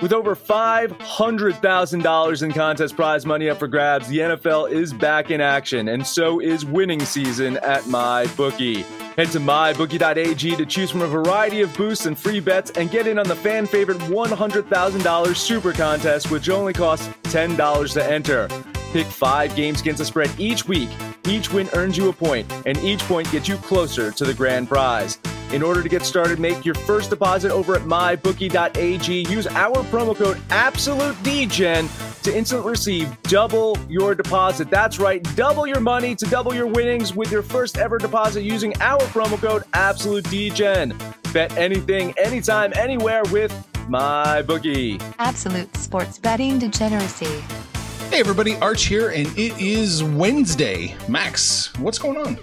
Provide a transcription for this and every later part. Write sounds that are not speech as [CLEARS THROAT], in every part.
With over $500,000 in contest prize money up for grabs, the NFL is back in action, and so is winning season at MyBookie. Head to mybookie.ag to choose from a variety of boosts and free bets and get in on the fan favorite $100,000 super contest, which only costs $10 to enter. Pick five games against the spread each week. Each win earns you a point, and each point gets you closer to the grand prize. In order to get started, make your first deposit over at mybookie.ag. Use our promo code AbsoluteDegen to instantly receive double your deposit. That's right, double your money to double your winnings with your first ever deposit using our promo code AbsoluteDegen. Bet anything, anytime, anywhere with MyBookie. Absolute sports betting degeneracy. Hey everybody, Arch here, and it is Wednesday. Max, what's going on?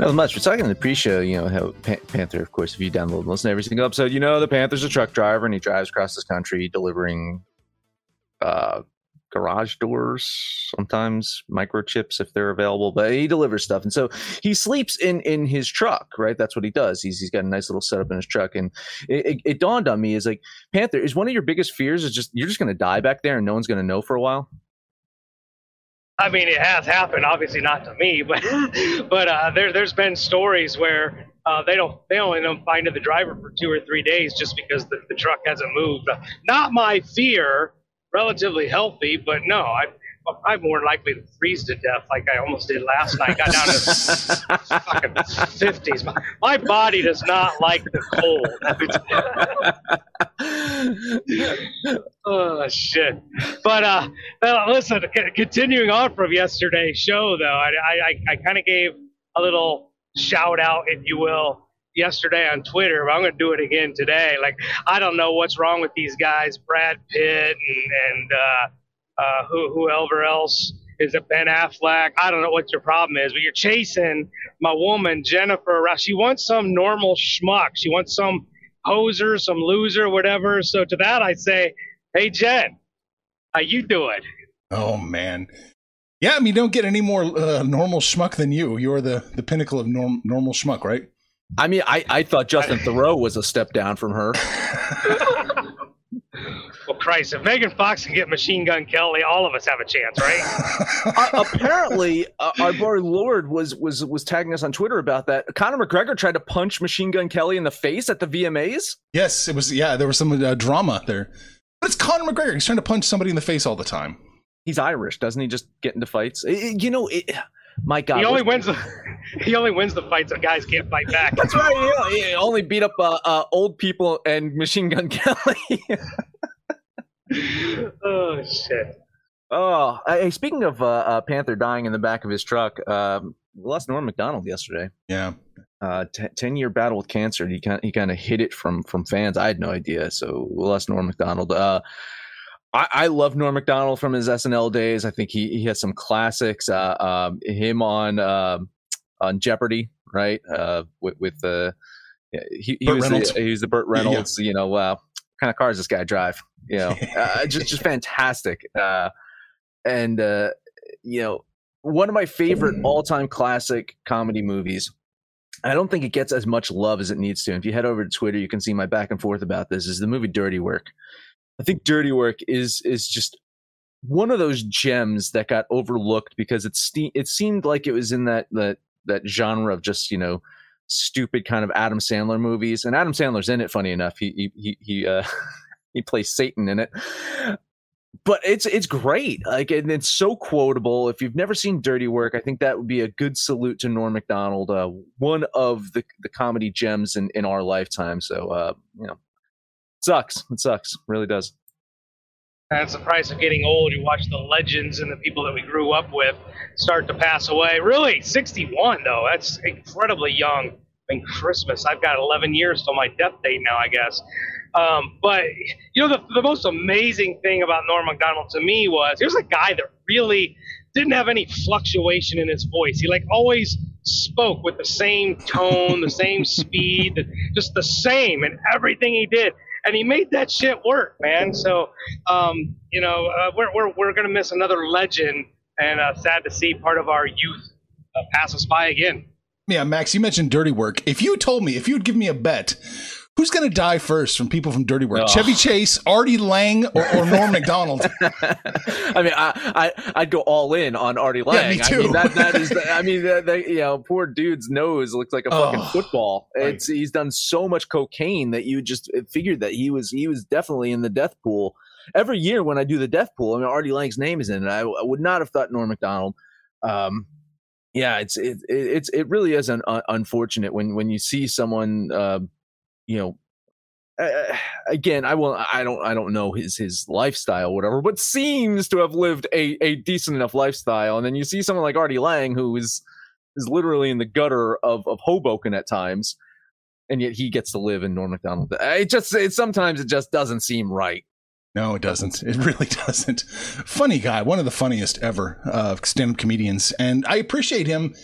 Not much. We're talking in the pre-show. You know how Pan- Panther, of course, if you download and listen to every single episode, you know the Panther's a truck driver and he drives across this country delivering uh, garage doors, sometimes microchips if they're available. But he delivers stuff, and so he sleeps in in his truck. Right, that's what he does. He's he's got a nice little setup in his truck, and it, it, it dawned on me is like Panther is one of your biggest fears is just you're just going to die back there and no one's going to know for a while. I mean, it has happened. Obviously, not to me, [LAUGHS] but but uh, there there's been stories where uh, they don't they only don't find the driver for two or three days just because the, the truck hasn't moved. Not my fear. Relatively healthy, but no, I I'm more likely to freeze to death like I almost did last night. Got down to [LAUGHS] fucking 50s. My, my body does not like the cold. [LAUGHS] oh shit! But uh, listen. c- Continuing on from yesterday's show, though, I I, I kind of gave a little shout out, if you will, yesterday on Twitter. But I'm going to do it again today. Like I don't know what's wrong with these guys, Brad Pitt and and. Uh, uh, who whoever else is it Ben Affleck? I don't know what your problem is, but you're chasing my woman Jennifer around. She wants some normal schmuck. She wants some hoser, some loser, whatever. So to that I say, hey Jen, how you doing? Oh man, yeah. I mean, don't get any more uh, normal schmuck than you. You're the the pinnacle of norm, normal schmuck, right? I mean, I, I thought Justin [LAUGHS] Theroux was a step down from her. Well, Christ, if Megan Fox can get Machine Gun Kelly, all of us have a chance, right? [LAUGHS] uh, apparently, uh, our boy Lord was was was tagging us on Twitter about that. Conor McGregor tried to punch Machine Gun Kelly in the face at the VMAs. Yes, it was. Yeah, there was some uh, drama there, but it's Conor McGregor. He's trying to punch somebody in the face all the time. He's Irish, doesn't he? Just get into fights. It- it- you know, it, my God, he only wins the [LAUGHS] he only wins the fights that guys can't fight back. That's right. You know, he only beat up uh, uh, old people and Machine Gun [LAUGHS] Kelly. oh shit. oh, hey, speaking of uh, uh, Panther dying in the back of his truck, um, we lost Norm Macdonald yesterday. Yeah, uh, t- 10 year battle with cancer. He kind he kind of hid it from from fans. I had no idea. So we lost Norm Macdonald. Uh, I, I love Norm Macdonald from his SNL days. I think he he has some classics. Uh, um, him on uh, on Jeopardy, right? Uh, with with he, he was Reynolds. the, he was the Burt Yeah, yeah. Reynolds. You know, uh, what kind of cars this guy drive? You know, uh, [LAUGHS] just just fantastic. Uh, and uh, you know, one of my favorite [CLEARS THROAT] all time classic comedy movies. I don't think it gets as much love as it needs to. If you head over to Twitter, you can see my back and forth about this. Is the movie Dirty Work? I think Dirty Work is is just one of those gems that got overlooked because it's it seemed like it was in that that that genre of just you know stupid kind of Adam Sandler movies. And Adam Sandler's in it. Funny enough, he he he, uh, [LAUGHS] he plays Satan in it. But it's it's great. Like and it's so quotable. If you've never seen Dirty Work, I think that would be a good salute to Norm Macdonald, uh, one of the the comedy gems in in our lifetime. So uh, you know, sucks. It sucks. really does. That's the price of getting old. You watch the legends and the people that we grew up with start to pass away. Really, 61 though. That's incredibly young. I mean, Christmas. I've got 11 years till my death date now, I guess. Um, but you know, the, the most amazing thing about Norm Macdonald to me was he was a guy that really didn't have any fluctuation in his voice. He like always spoke with the same tone, the same [LAUGHS] speed, just the same in everything he did. And he made that shit work, man. So, um, you know, uh, we're, we're, we're going to miss another legend and uh, sad to see part of our youth uh, pass us by again. Yeah, Max, you mentioned dirty work. If you told me, if you would give me a bet, who's going to die first from people from Dirty Work? Oh. Chevy Chase, Artie Lange, or, or Norm [LAUGHS] Macdonald? I mean, I, I I'd go all in on Artie Lange. me I mean, that that is. The, I mean, that, that, you know, poor dude's nose looks like a fucking Oh, football. right. It's he's done so much cocaine that you just figured that he was he was definitely in the death pool. Every year when I do the death pool, I mean, Artie Lange's name is in it. I, I would not have thought Norm Macdonald. Um, yeah, it's it, it it's it really is un, un, unfortunate when when you see someone, uh, you know, uh, again, I will. I don't. I don't know his his lifestyle, whatever, but seems to have lived a a decent enough lifestyle. And then you see someone like Artie Lange, who is is literally in the gutter of of Hoboken at times, and yet he gets to live in Norm Macdonald. It just it sometimes it just doesn't seem right. No, it doesn't. It [LAUGHS] really doesn't. Funny guy, one of the funniest ever uh, stand-up comedians, and I appreciate him.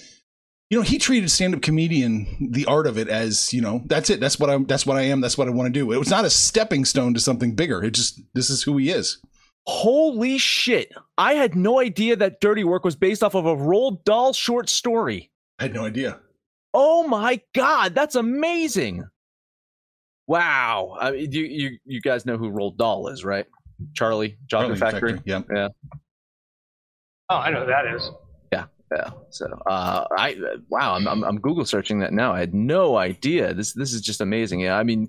You know, he treated stand-up comedian, the art of it, as you know, that's it. That's what I'm. That's what I am. That's what I want to do. It was not a stepping stone to something bigger. It just this is who he is. Holy shit! I had no idea that Dirty Work was based off of a Roald Dahl short story. I had no idea. Oh my god, that's amazing! Wow, I mean, you you you guys know who Roald Dahl is, right? Charlie Chocolate Charlie Factory. Yeah. Oh, I know who that is. Yeah. So, uh, I wow, I'm, I'm I'm Google searching that now. I had no idea. This this is just amazing. Yeah, I mean,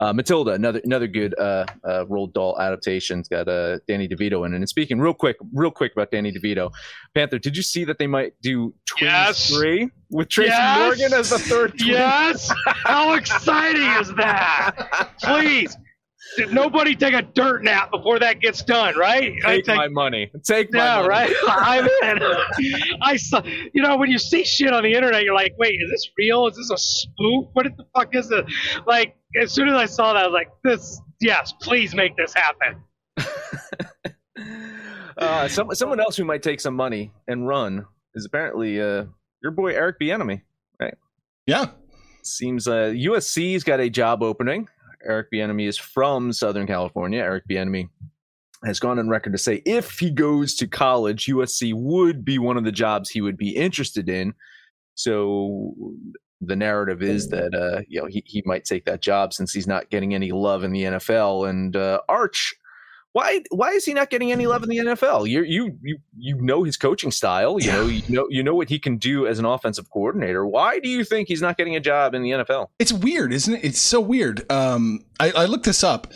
uh, Matilda, another another good uh, uh, Roald Dahl adaptation. It's got uh, Danny DeVito in it. And speaking real quick, real quick about Danny DeVito, Panther. Did you see that they might do Twins Yes. three with Tracy Yes. Morgan as the third? twin? Yes. [LAUGHS] How exciting is that? Please, nobody take a dirt nap before that gets done, right? I Take my money. Take my yeah, money. right. [LAUGHS] I'm in. I saw. You know, when you see shit on the internet, you're like, "Wait, is this real? Is this a spoof? What the fuck is it?" Like, as soon as I saw that, I was like, "This, yes, please make this happen." [LAUGHS] Uh, some, someone else who might take some money and run is apparently uh, your boy Eric Bieniemy. Right? Yeah. seems uh, USC's got a job opening. Eric Bieniemy is from Southern California. Eric Bieniemy has gone on record to say if he goes to college, USC would be one of the jobs he would be interested in. So the narrative is that uh, you know he, he might take that job since he's not getting any love in the NFL. And uh, Arch, why why is he not getting any love in the NFL? You you you you know his coaching style. You know you know you know what he can do as an offensive coordinator. Why do you think he's not getting a job in the NFL? It's weird, isn't it? It's so weird. Um, I, I looked this up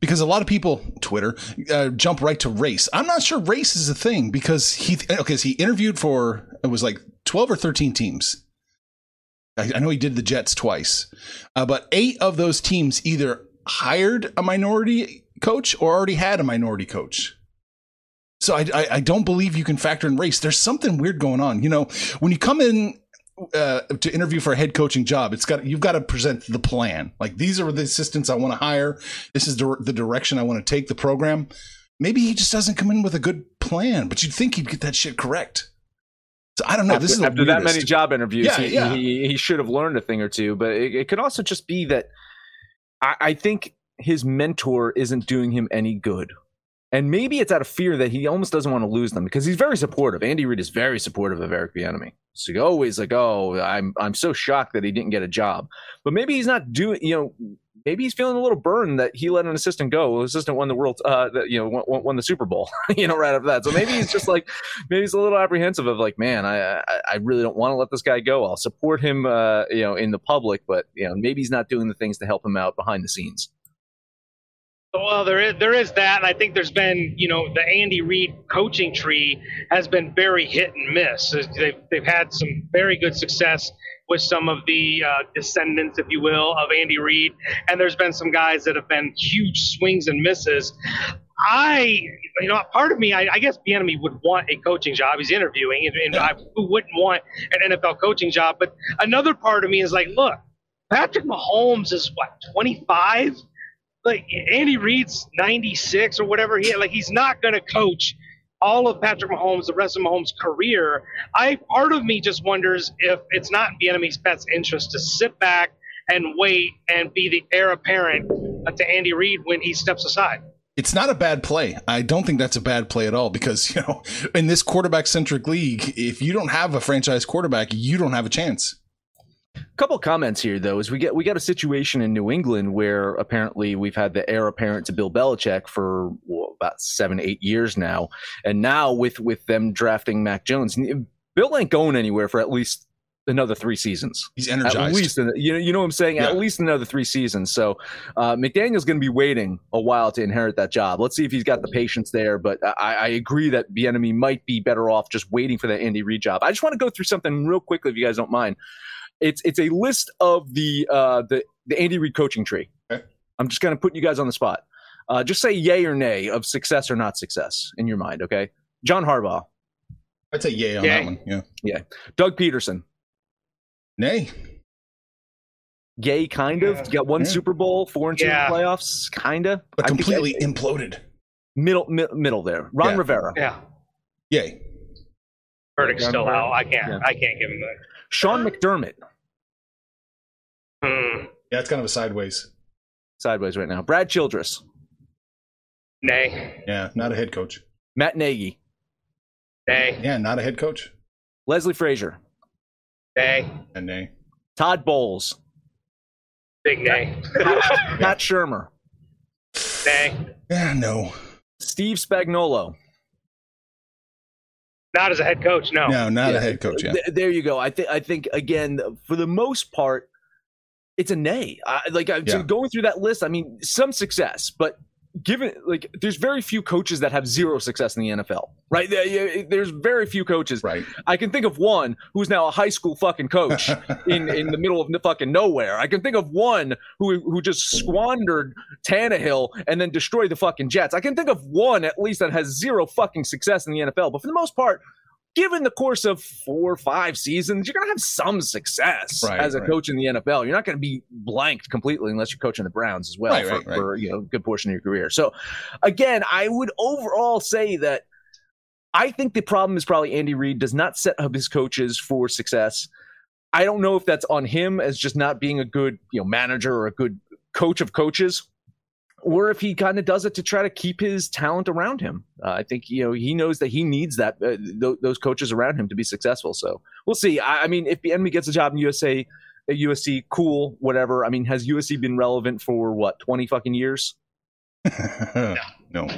because a lot of people, Twitter, uh, jump right to race. I'm not sure race is a thing because he, okay, he interviewed for, it was like 12 or 13 teams. I, I know he did the Jets twice, uh, but eight of those teams either hired a minority coach or already had a minority coach. So I, I, I don't believe you can factor in race. There's something weird going on. You know, when you come in uh, to interview for a head coaching job, it's got you've got to present the plan. Like these are the assistants I want to hire. This is the, the direction I want to take the program. Maybe he just doesn't come in with a good plan, but you'd think he'd get that shit correct. So I don't know. after, this is after that many job interviews, Yeah, he, yeah. He, he should have learned a thing or two. But it, it could also just be that I, I think his mentor isn't doing him any good. And maybe it's out of fear that he almost doesn't want to lose them because he's very supportive. Andy Reid is very supportive of Eric Bieniemy. So always like, oh, I'm I'm so shocked that he didn't get a job. But maybe he's not doing, you know, maybe he's feeling a little burned that he let an assistant go. The assistant won the world, uh, that you know, won, won the Super Bowl, [LAUGHS] you know, right after that. So maybe he's just like, maybe he's a little apprehensive of like, man, I I, I really don't want to let this guy go. I'll support him, uh, you know, in the public, but you know, maybe he's not doing the things to help him out behind the scenes. Well, there is there is that, and I think there's been you know the Andy Reid coaching tree has been very hit and miss. They've they've had some very good success with some of the uh, descendants, if you will, of Andy Reid, and there's been some guys that have been huge swings and misses. I, you know, part of me, I, I guess Bieniemy would want a coaching job. He's interviewing, and, and I, who wouldn't want an NFL coaching job? But another part of me is like, look, Patrick Mahomes is what 25 like Andy Reid's 96 or whatever he like he's not going to coach all of Patrick Mahomes the rest of Mahomes' career. I part of me just wonders if it's not in Bieniemy's best interest to sit back and wait and be the heir apparent to Andy Reid when he steps aside. It's not a bad play. I don't think that's a bad play at all because, you know, in this quarterback centric league, if you don't have a franchise quarterback, you don't have a chance. A couple comments here though is we get we got a situation in New England where apparently we've had the heir apparent to Bill Belichick for well, about seven eight years now, and now with with them drafting Mac Jones, Bill ain't going anywhere for at least another three seasons. He's energized. At least, you know, you know what I'm saying. Yeah. At least another three seasons. So uh, McDaniel's going to be waiting a while to inherit that job. Let's see if he's got the patience there. But I, I agree that Bieniemy might be better off just waiting for that Andy Reid job. I just want to go through something real quickly, if you guys don't mind. It's it's a list of the uh, the the Andy Reid coaching tree. Okay. I'm just kind of putting you guys on the spot. Uh, just say yay or nay of success or not success in your mind. Okay. John Harbaugh. I'd say yay on yay. that one. Yeah. Yeah. Doug Pederson. Nay. Yay, kind of. Yeah. Got one yeah. Super Bowl, four and two yeah. playoffs, kind of. But completely imploded. Middle, mi- middle there. Ron Rivera. Yeah. Yay. Verdict's still out. I can't. I can't give him that. Sean McDermott. Hmm. Yeah, it's kind of a sideways. Sideways right now. Brad Childress. Nay. Yeah, not a head coach. Matt Nagy. Nay. Yeah, not a head coach. Leslie Frazier. Nay. And nay. Todd Bowles. Big nay. [LAUGHS] Pat Shurmur. Nay. Yeah, no. Steve Spagnuolo. Not as a head coach, no. No, not yeah. a head coach. Yeah. Th- there you go. I think. I think again, for the most part, it's a nay. I, like I'm yeah. going through that list. I mean, some success, but given like there's very few coaches that have zero success in the NFL, right? There's very few coaches. Right. I can think of one who's now a high school fucking coach [LAUGHS] in in the middle of the fucking nowhere. I can think of one who who just squandered Tannehill and then destroyed the fucking Jets. I can think of one at least that has zero fucking success in the NFL. But for the most part, given the course of four or five seasons, you're going to have some success right, as a right. coach in the NFL. You're not going to be blanked completely unless you're coaching the Browns as well right, for, for, you know a good portion of your career. So, again, I would overall say that I think the problem is probably Andy Reid does not set up his coaches for success. I don't know if that's on him as just not being a good you know manager or a good coach of coaches or if he kind of does it to try to keep his talent around him. Uh, I think you know he knows that he needs that uh, th- those coaches around him to be successful. So we'll see. I, I mean, if Bieniemy gets a job in USA, at USC, cool, whatever. I mean, has USC been relevant for what twenty fucking years? [LAUGHS] no.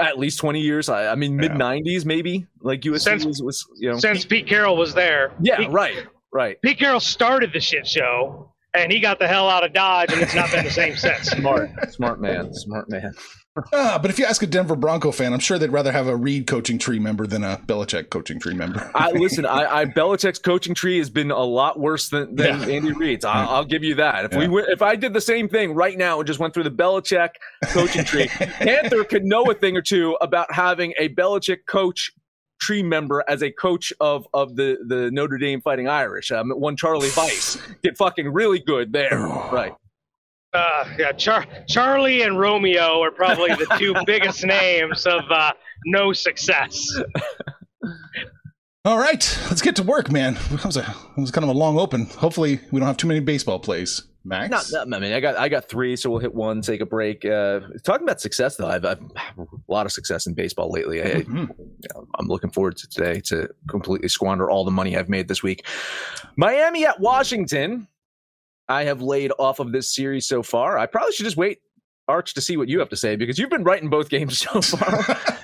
At least twenty years. I, I mean, mid '90s, maybe. Like USC since, was, was, you know, since Pete Carroll was there. Yeah, Pete, right, right. Pete Carroll started the shit show and he got the hell out of Dodge, and it's not been the same since. [LAUGHS] Smart, smart man, smart man. ah, but if you ask a Denver Bronco fan, I'm sure they'd rather have a Reid coaching tree member than a Belichick coaching tree member. [LAUGHS] I listen. I, I Belichick's coaching tree has been a lot worse than, than yeah. Andy Reid's. I'll, I'll, give you that. If yeah. we if I did the same thing right now and just went through the Belichick coaching tree, [LAUGHS] Panther could know a thing or two about having a Belichick coach tree member as a coach of of the the Notre Dame Fighting Irish. Um, one Charlie [SIGHS] Weis get fucking really good there, [SIGHS] right? Uh, yeah, Char- Charlie and Romeo are probably the two [LAUGHS] biggest names of uh, no success. All right, let's get to work, man. That was a it was kind of a long open. Hopefully, we don't have too many baseball plays. Max? Not, not, I mean, I got I got three, so we'll hit one, take a break. Uh, talking about success, though, I've, I've had a lot of success in baseball lately. I, mm-hmm. I'm looking forward to today to completely squander all the money I've made this week. Miami at Washington. I have laid off of this series so far. I probably should just wait, Arch, to see what you have to say because you've been right in both games [LAUGHS] so far. [LAUGHS]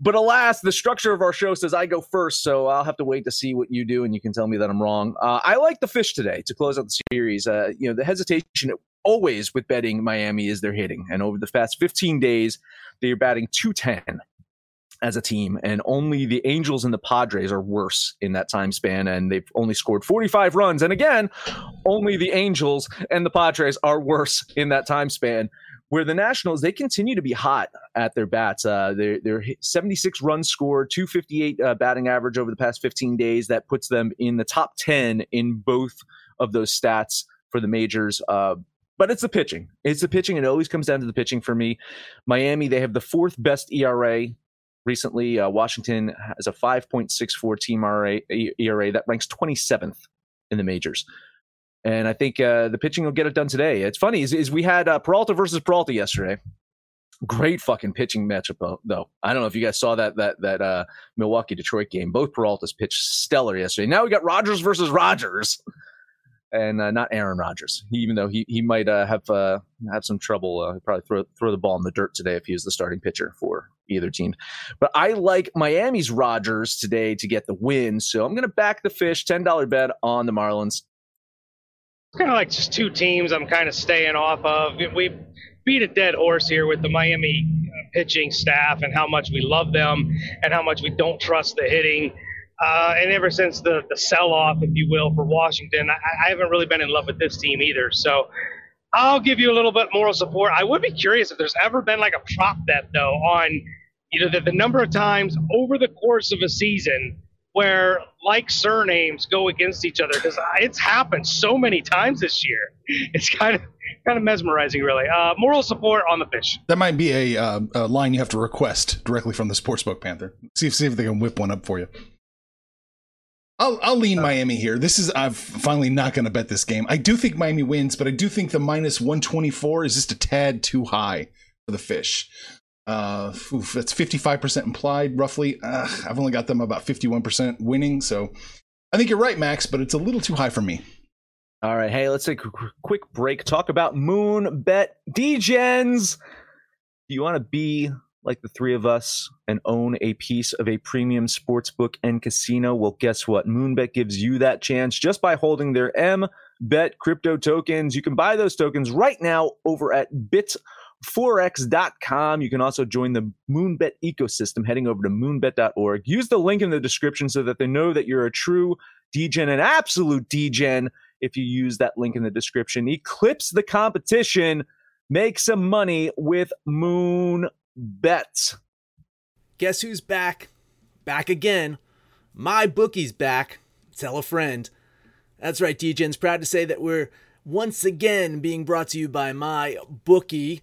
but alas, the structure of our show says I go first, so I'll have to wait to see what you do, and you can tell me that I'm wrong. Uh, I like the fish today to close out the series. Uh, you know, the hesitation always with betting Miami is they're hitting, and over the past 15 days, they are batting 210 as a team, and only the Angels and the Padres are worse in that time span, and they've only scored 45 runs. And again, only the Angels and the Padres are worse in that time span where the Nationals they continue to be hot at their bats. Uh, they're, they're 76 runs scored, 258 uh, batting average over the past 15 days. That puts them in the top 10 in both of those stats for the majors. Uh, but it's the pitching. It's the pitching. It always comes down to the pitching for me. Miami, they have the fourth best ERA recently. Uh, Washington has a 5.64 team ERA, ERA that ranks 27th in the majors. And I think uh, the pitching will get it done today. It's funny is, is we had uh, Peralta versus Peralta yesterday. Great fucking pitching matchup though. I don't know if you guys saw that that that uh, Milwaukee Detroit game. Both Peraltas pitched stellar yesterday. Now we got Rogers versus Rogers and uh, not Aaron Rodgers. even though he he might uh, have uh, have some trouble, probably throw throw the ball in the dirt today if he was the starting pitcher for either team. But I like Miami's Rogers today to get the win, so I'm going to back the fish. Ten dollar bet on the Marlins. Kind of like just two teams I'm kind of staying off of. We beat a dead horse here with the Miami uh, pitching staff and how much we love them and how much we don't trust the hitting. Uh, and ever since the, the sell off, if you will, for Washington, I, I, haven't really been in love with this team either. So I'll give you a little bit moral support. I would be curious if there's ever been like a prop bet, though, on you know the, the number of times over the course of a season where like surnames go against each other because it's happened so many times this year. [LAUGHS] It's kind of kind of mesmerizing, really. Uh, moral support on the fish. That might be a, uh, a line you have to request directly from the Sportsbook Panther. See if see if they can whip one up for you. I'll I'll lean uh, Miami here. This is I'm finally not going to bet this game. I do think Miami wins, but I do think the minus 124 is just a tad too high for the fish. Uh, oof, that's 55% implied roughly. Uh, I've only got them about 51% winning, so I think you're right, Max, but it's a little too high for me. All right, hey, let's take a quick break. Talk about Moonbet Degens. Do you want to be like the three of us and own a piece of a premium sports book and casino, well, guess what? Moonbet gives you that chance just by holding their M Bet crypto tokens. You can buy those tokens right now over at bitforex.com. You can also join the Moonbet ecosystem heading over to moonbet.org. Use the link in the description so that they know that you're a true Degen, an absolute Degen. If you use that link in the description, eclipse the competition, make some money with Moon bets. Guess who's back? Back again. MyBookie's back. Tell a friend. That's right, Degen's proud to say that we're once again being brought to you by my bookie.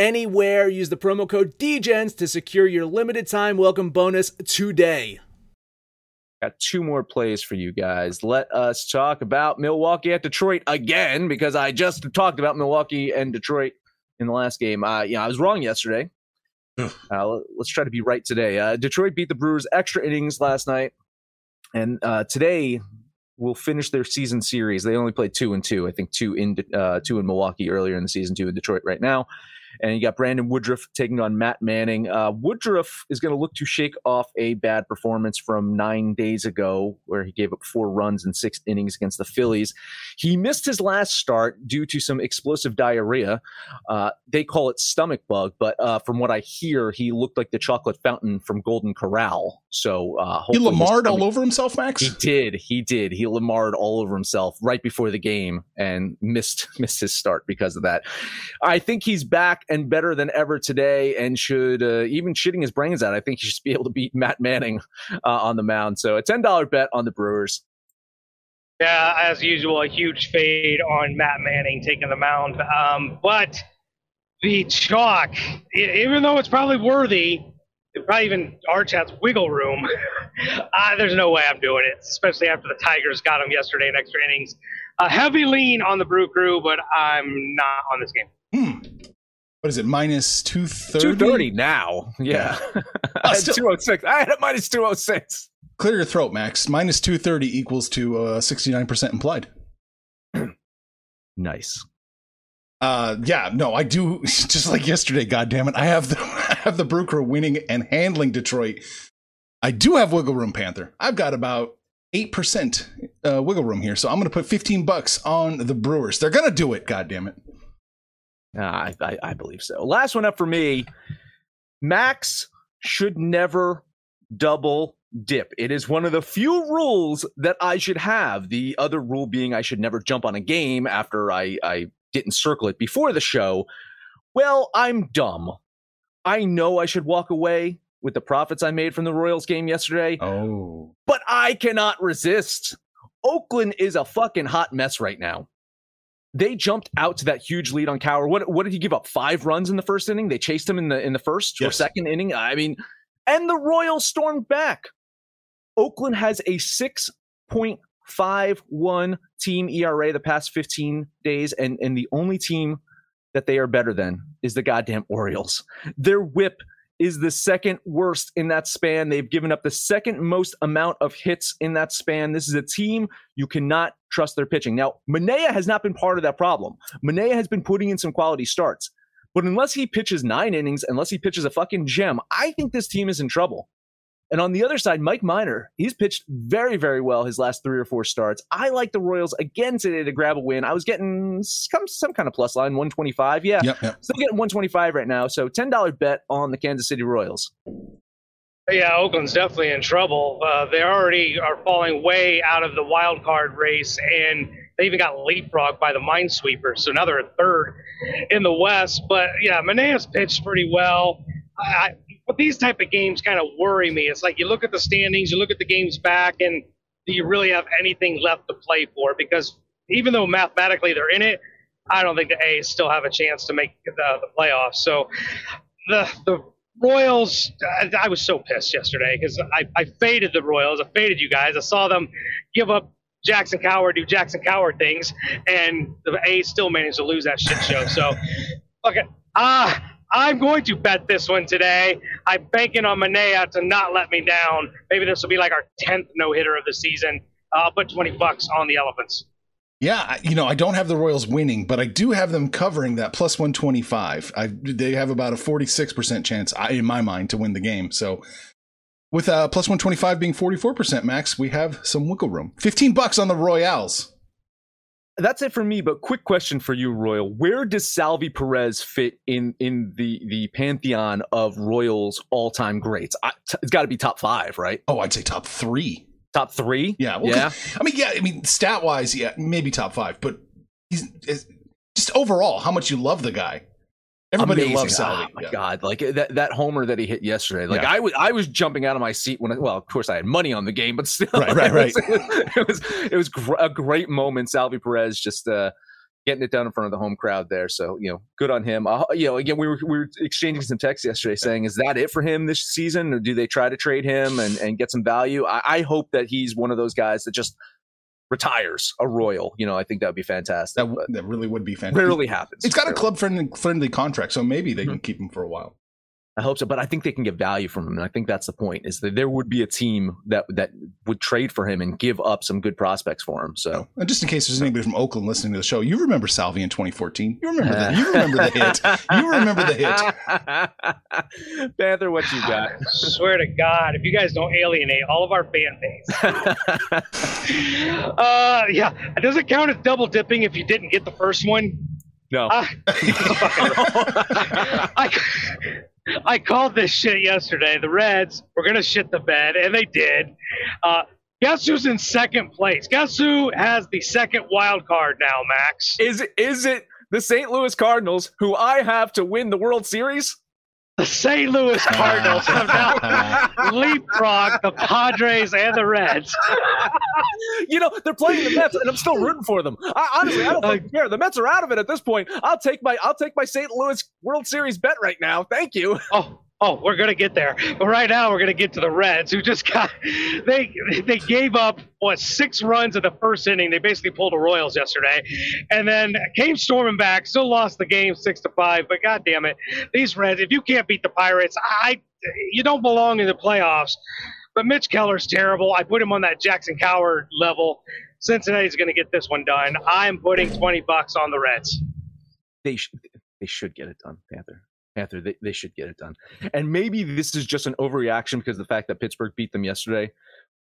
anywhere. Use the promo code DEGENS to secure your limited time welcome bonus today. Got two more plays for you guys. Let us talk about Milwaukee at Detroit again because I just talked about Milwaukee and Detroit in the last game. Uh, you know, I was wrong yesterday. Uh, let's try to be right today. Uh, Detroit beat the Brewers extra innings last night, and uh, today will finish their season series. They only played two and two. I think two in uh, two in Milwaukee earlier in the season, two in Detroit right now and you got Brandon Woodruff taking on Matt Manning. Uh, Woodruff is going to look to shake off a bad performance from nine days ago, where he gave up four runs in six innings against the Phillies. He missed his last start due to some explosive diarrhea. Uh, they call it stomach bug, but uh, from what I hear, he looked like the chocolate fountain from Golden Corral. So uh, he Lamarred all over himself, Max. He did. He did. He Lamarred all over himself right before the game and missed [LAUGHS] missed his start because of that. I think he's back and better than ever today, and should uh, even shitting his brains out. I think he should be able to beat Matt Manning uh, on the mound. So a ten dollar bet on the Brewers. Yeah, as usual, a huge fade on Matt Manning taking the mound. Um, but the chalk, even though it's probably worthy, it probably even Arch has wiggle room. [LAUGHS] uh, there's no way I'm doing it, especially after the Tigers got him yesterday in extra innings. A heavy lean on the Brew Crew, but I'm not on this game. Hmm. What is it? Minus two thirty. Two thirty now. Yeah, [LAUGHS] I had still- two oh six. I had a minus two oh six. Clear your throat, Max. Minus two thirty equals to uh, sixty nine percent implied. [CLEARS THROAT] Nice. Uh, yeah, no, I do. [LAUGHS] Just like yesterday, God damn it, I have the [LAUGHS] I have the Brew Crew winning and handling Detroit. I do have wiggle room, Panther. I've got about eight percent uh, wiggle room here, so I'm going to put fifteen bucks on the Brewers. They're going to do it. God damn it. Uh, I, I I believe so. Last one up for me. Max should never double dip. It is one of the few rules that I should have. The other rule being I should never jump on a game after I, I didn't circle it before the show. Well, I'm dumb. I know I should walk away with the profits I made from the Royals game yesterday, Oh, but I cannot resist. Oakland is a fucking hot mess right now. They jumped out to that huge lead on Kowar. What what did he give up? Five runs in the first inning. They chased him in the in the first or second inning. I mean, and the Royals stormed back. Oakland has a six point five one team ERA the past fifteen days, and and the only team that they are better than is the goddamn Orioles. Their WHIP is the second worst in that span. They've given up the second most amount of hits in that span. This is a team you cannot trust their pitching. Now, Manaea has not been part of that problem. Manaea has been putting in some quality starts. But unless he pitches nine innings, unless he pitches a fucking gem, I think this team is in trouble. And on the other side, Mike Minor, he's pitched very, very well his last three or four starts. I like the Royals again today to grab a win. I was getting some, some kind of plus line, 125. Yeah, yep, yep. Still getting 125 right now. So $10 bet on the Kansas City Royals. Yeah, Oakland's definitely in trouble. Uh, they already are falling way out of the wild card race, and they even got leapfrogged by the Minesweepers. So now they're at third in the West. But yeah, Manaea's pitched pretty well. I, I- but these type of games kind of worry me. It's like you look at the standings, you look at the games back, and do you really have anything left to play for? Because even though mathematically they're in it, I don't think the A's still have a chance to make the, the playoffs. So the the Royals, I, I was so pissed yesterday because I, I faded the Royals. I faded you guys. I saw them give up Jackson Kowar, do Jackson Kowar things, and the A's still managed to lose that shit show. So, okay. Ah, I'm going to bet this one today. I'm banking on Manaea to not let me down. Maybe this will be like our 10th no hitter of the season. Uh, I'll put 20 bucks on the Elephants. Yeah, you know, I don't have the Royals winning, but I do have them covering that plus 125. I they have about a 46% chance in my mind to win the game. So with uh plus 125 being 44% max, we have some wiggle room. 15 bucks on the Royals. That's it for me. But quick question for you, Royal: Where does Salvy Perez fit in in the the pantheon of Royals all time greats? I, t- it's got to be top five, right? Oh, I'd say top 3. Top three? Yeah. well, yeah. I mean, yeah, I mean stat wise, yeah, maybe top 5, but he's is- just overall how much you love the guy. Everybody Amazing. loves Salvy. Oh my yeah. god! Like that that homer that he hit yesterday. Like Yeah. I was I was jumping out of my seat when I, well, of course I had money on the game, but still, Right, right, [LAUGHS] right. It was it was, gr- a great moment. Salvy Perez just uh, getting it done in front of the home crowd there. So you know, good on him. Uh, you know, again we were we were exchanging some texts yesterday saying, is that it for him this season, or do they try to trade him and and get some value? I, I hope that he's one of those guys that just retires a Royal. You know, I think that would be fantastic. That, but that really would be fantastic. rarely happens. It's got a club friendly friendly contract, so maybe they Mm-hmm. can keep him for a while. I hope so, but I think they can get value from him, and I think that's the point: is that there would be a team that that would trade for him and give up some good prospects for him. So And just in case there's anybody from Oakland listening to the show, you remember Salvy in 2014. You remember that. You remember the hit. You remember the hit. [LAUGHS] Panther, what you got? I swear to God, if you guys don't alienate all of our fan base. [LAUGHS] uh, yeah, it doesn't count as double dipping if you didn't get the first one. no. [LAUGHS] I, I, I called this shit yesterday. The Reds were going to shit the bed, and they did. Uh, guess who's in second place? Guess who has the second wild card now, Max? is it is it the St. Louis Cardinals who I have to win the World Series? The St. Louis Cardinals have now [LAUGHS] leapfrogged the Padres and the Reds. you know they're playing the Mets, and I'm still rooting for them. I, honestly, I don't fucking care. The Mets are out of it at this point. I'll take my I'll take my St. Louis World Series bet right now. Thank you. Oh, Oh, we're gonna get there. But right now, we're gonna get to the Reds, who just got [LAUGHS] they they gave up what six runs in the first inning. They basically pulled the Royals yesterday, and then came storming back. Still lost the game six to five. But god damn it, these Reds! If you can't beat the Pirates, I you don't belong in the playoffs. But Mitch Keller's terrible. I put him on that Jackson Kowar level. Cincinnati's going to get this one done. I'm putting 20 bucks on the Reds. They sh- they should get it done, Panther. Panther, they, they should get it done. And maybe this is just an overreaction because the fact that Pittsburgh beat them yesterday.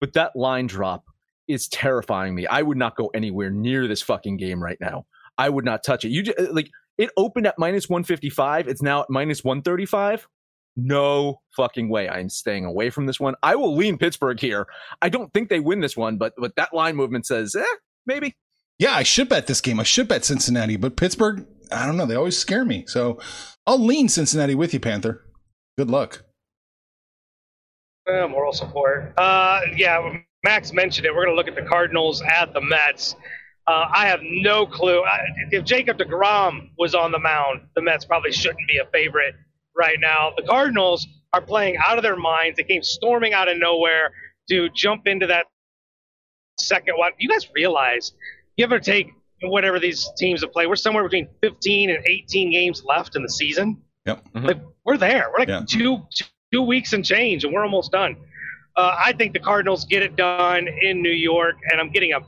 But that line drop is terrifying me. I would not go anywhere near this fucking game right now. I would not touch it. You just, like it opened at minus 155. It's now at minus 135. No fucking way. I'm staying away from this one. I will lean Pittsburgh here. I don't think they win this one, but but that line movement says, eh, maybe. Yeah, I should bet this game. I should bet Cincinnati, but Pittsburgh, I don't know. They always scare me. So I'll lean Cincinnati with you, Panther. Good luck. Uh, moral support. Uh, yeah, Max mentioned it. We're going to look at the Cardinals at the Mets. Uh, I have no clue. I, if Jacob DeGrom was on the mound, the Mets probably shouldn't be a favorite right now. The Cardinals are playing out of their minds. They came storming out of nowhere to jump into that second one. You guys realize, give or take whatever these teams have played, we're somewhere between 15 and 18 games left in the season. Yep. Mm-hmm. Like we're there. We're like Yeah. two two weeks and change, and we're almost done. Uh, I think the Cardinals get it done in New York, and I'm getting a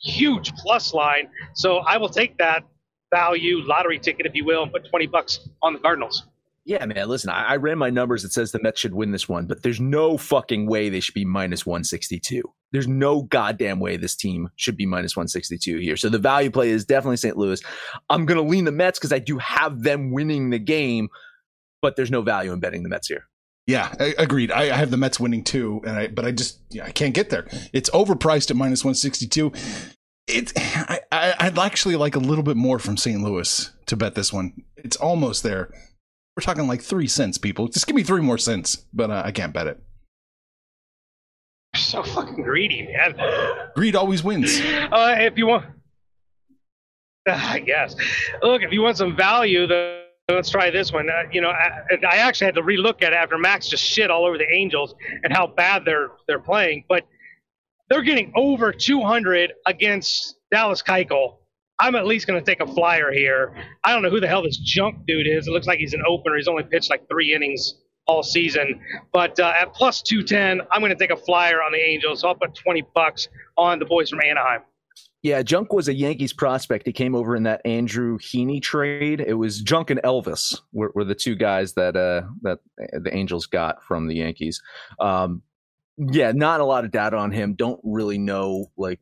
huge plus line. So I will take that value lottery ticket, if you will, and put 20 bucks on the Cardinals. Yeah, man. Listen, I, I ran my numbers. It says the Mets should win this one, but there's no fucking way they should be minus 162. There's no goddamn way this team should be minus 162 here. So the value play is definitely St. Louis. I'm going to lean the Mets because I do have them winning the game, but there's no value in betting the Mets here. Yeah, I, agreed. I, I have the Mets winning too, and I but I just yeah, I can't get there. It's overpriced at minus one sixty two. It's I, I I'd actually like a little bit more from St. Louis to bet this one. It's almost there. We're talking like three cents, people. Just give me three more cents, but uh, I can't bet it. So fucking greedy, man. Greed always wins. Uh, if you want, [LAUGHS] I guess. Look, if you want some value, then let's try this one. Uh, you know, I, I actually had to relook at it after Max just shit all over the Angels and how bad they're they're playing, but they're getting over 200 against Dallas Keuchel. I'm at least going to take a flyer here. I don't know who the hell this Junk dude is. It looks like he's an opener. He's only pitched like three innings all season. But uh, at plus 210, I'm going to take a flyer on the Angels. So I'll put 20 bucks on the boys from Anaheim. Yeah, Junk was a Yankees prospect. He came over in that Andrew Heaney trade. It was Junk and Elvis were, were the two guys that uh, that the Angels got from the Yankees. Um, yeah, not a lot of data on him. Don't really know like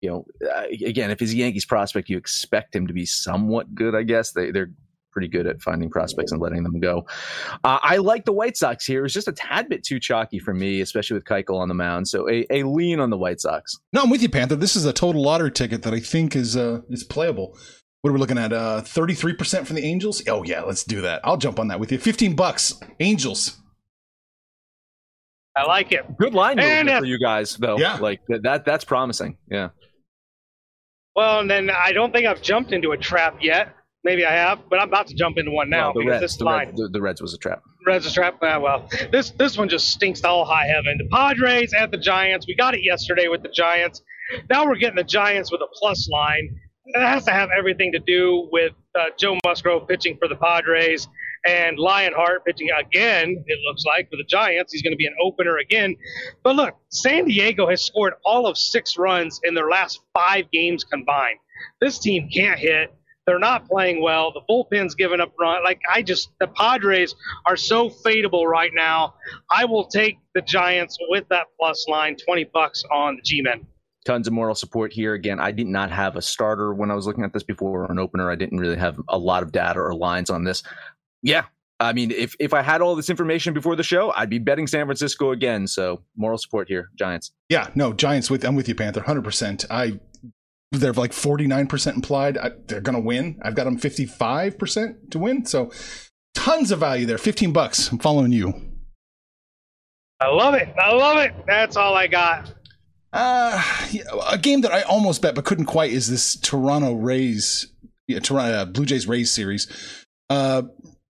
you know, uh, again, if he's a Yankees prospect, you expect him to be somewhat good, I guess. They, they're pretty good at finding prospects and letting them go. Uh, I like the White Sox here. It's just a tad bit too chalky for me, especially with Keuchel on the mound. So a, a lean on the White Sox. No, I'm with you, Panther. This is a total lottery ticket that I think is uh is playable. What are we looking at? Uh, 33% from the Angels? Oh, yeah, let's do that. I'll jump on that with you. 15 bucks. Angels. I like it. Good line And if- for you guys, though. Yeah. like that, that. That's promising. Yeah. Well, and then I don't think I've jumped into a trap yet. Maybe I have, but I'm about to jump into one now Well, the because Reds, this the, line, Reds, the, the Reds was a trap. Reds is trap. Ah, well, this this one just stinks to all high heaven. The Padres at the Giants. We got it yesterday with the Giants. Now we're getting the Giants with a plus line. It has to have everything to do with uh, Joe Musgrove pitching for the Padres and Lionheart pitching again. It looks like for the Giants, he's going to be an opener again. But look, San Diego has scored all of six runs in their last five games combined. This team can't hit. They're not playing well. The bullpen's giving up run. Like I just, the Padres are so fadeable right now. I will take the Giants with that plus line, twenty bucks on the G-men. Tons of moral support here. Again, I did not have a starter when I was looking at this before or an opener. I didn't really have a lot of data or lines on this. Yeah. I mean, if, if I had all this information before the show, I'd be betting San Francisco again. So moral support here, Giants. Yeah, no, Giants with I'm with you, Panther, 100%. I they're like 49% implied. I, they're going to win. I've got them 55% to win. So tons of value there. 15 bucks. I'm following you. I love it. I love it. That's all I got. Uh, yeah, a game that I almost bet but couldn't quite is this Toronto Rays, yeah, Toronto uh, Blue Jays Rays series. Uh,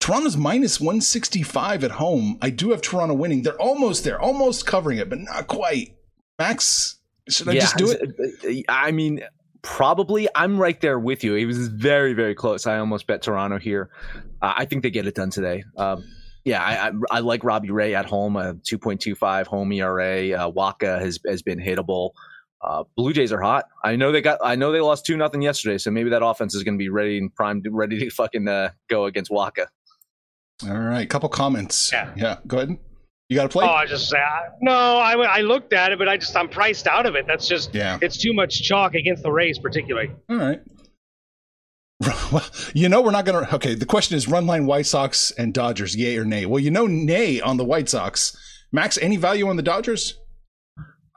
Toronto's minus 165 at home. I do have Toronto winning. They're almost there, almost covering it, but not quite. Max, should I just do it? I mean, probably. I'm right there with you. It was very, very close. I almost bet Toronto here. Uh, I think they get it done today. Um, yeah, I, I, I, like Robbie Ray at home, a 2.25 home ERA. Uh, Wacha has has been hittable. Uh, Blue Jays are hot. I know they got. I know they lost two nothing yesterday, so maybe that offense is going to be ready and primed, ready to fucking uh, go against Wacha All right, couple comments. Yeah, yeah. Go ahead. You got to play. Oh, I just say no. I, I looked at it, but I just I'm priced out of it. That's just yeah. It's too much chalk against the Rays, particularly. All right. [LAUGHS] Well, you know we're not going to. Okay, the question is: run line White Sox and Dodgers, yay or nay? Well, you know, nay on the White Sox. Max, any value on the Dodgers?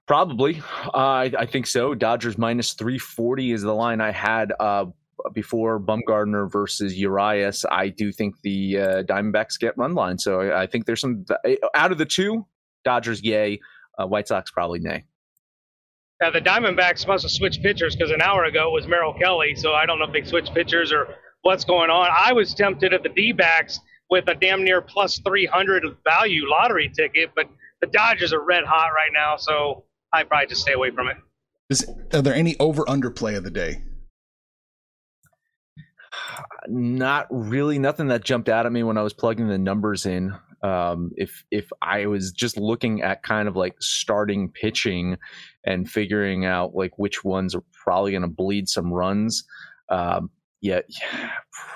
Probably. Uh, I, I, think so. Dodgers minus 340 is the line I had uh, before Bumgarner versus Urias. I do think the uh, Diamondbacks get run line. So I, I, think there's some out of the two, Dodgers, yay. Uh, White Sox, probably nay. Now, the Diamondbacks must have switched pitchers because an hour ago it was Merrill Kelly. So I don't know if they switched pitchers or what's going on. I was tempted at the D backs with a damn near plus 300 value lottery ticket, but the Dodgers are red hot right now. So I probably just stay away from it. Is, are there any over under play of the day? Not really. Nothing that jumped out at me when I was plugging the numbers in. Um, if if I was just looking at kind of like starting pitching and figuring out like which ones are probably going to bleed some runs, um, yeah,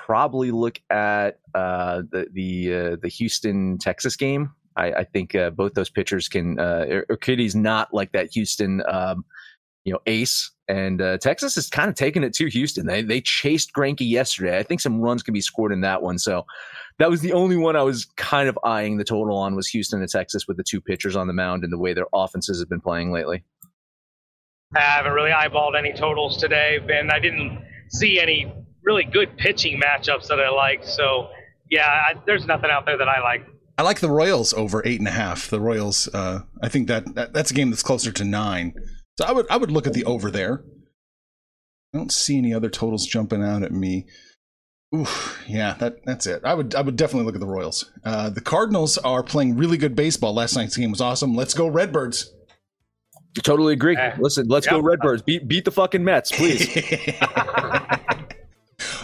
probably look at uh, the the uh, the Houston Texas game I, I think uh, both those pitchers can. Uh, Urquidy's not like that Houston, um, you know, ace, and uh, Texas is kind of taking it to Houston. They they chased Greinke yesterday. I think some runs can be scored in that one. So that was the only one I was kind of eyeing the total on was Houston and Texas with the two pitchers on the mound and the way their offenses have been playing lately. I haven't really eyeballed any totals today, Ben. I didn't see any really good pitching matchups that I like. So yeah, I, there's nothing out there that I like. I like the Royals over eight and a half. The Royals, uh, I think that, that that's a game that's closer to nine. So I would I would look at the over there. I don't see any other totals jumping out at me. Ooh, yeah, that that's it. I would I would definitely look at the Royals. Uh, the Cardinals are playing really good baseball. Last night's game was awesome. Let's go Redbirds. Totally agree. Listen, let's yep. go Redbirds. Beat beat the fucking Mets, please. [LAUGHS]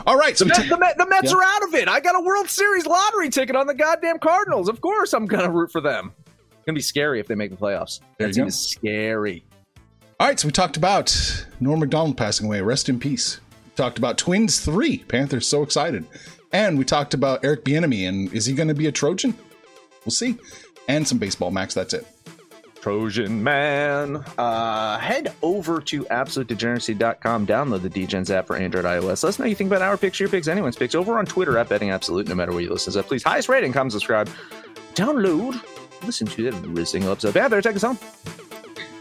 All right, so the, t- the, the Mets yeah. are out of it. I got a World Series lottery ticket on the goddamn Cardinals. Of course, I'm gonna root for them. It's gonna be scary if they make the playoffs. That team is scary. All right, so we talked about Norm Macdonald passing away. Rest in peace. We talked about Twins three. Panthers so excited, and we talked about Eric Bieniemy and is he going to be a Trojan? We'll see. And some baseball, Max. That's it. Trojan Man. Uh, head over to absolutedegeneracy.com. Download the Degens app for Android, iOS. Let us know you think about our picks, your picks, anyone's picks. Over on Twitter at Betting Absolute, no matter where you listen to. Please, highest rating, comment, subscribe, download, listen to every single episode. Panther, take us home.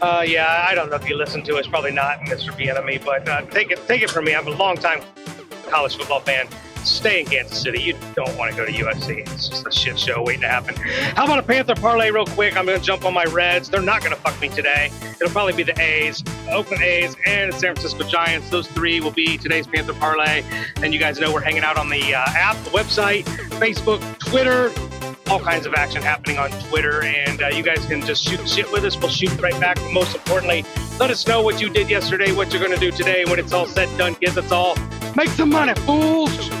Uh, yeah, I don't know if you listen to us. Probably not, Mr. Bieniemy, but uh, take it take it from me. I'm a long time college football fan stay in Kansas City. You don't want to go to USC. It's just a shit show waiting to happen. How about a Panther parlay, real quick? I'm going to jump on my Reds. They're not going to fuck me today. It'll probably be the A's, Oakland A's, and San Francisco Giants. Those three will be today's Panther parlay. And you guys know we're hanging out on the uh, app, the website, Facebook, Twitter. All kinds of action happening on Twitter, and uh, you guys can just shoot shit with us. We'll shoot right back. But most importantly, let us know what you did yesterday, what you're going to do today. When it's all said and done, kids, that's all. Make some money, fools!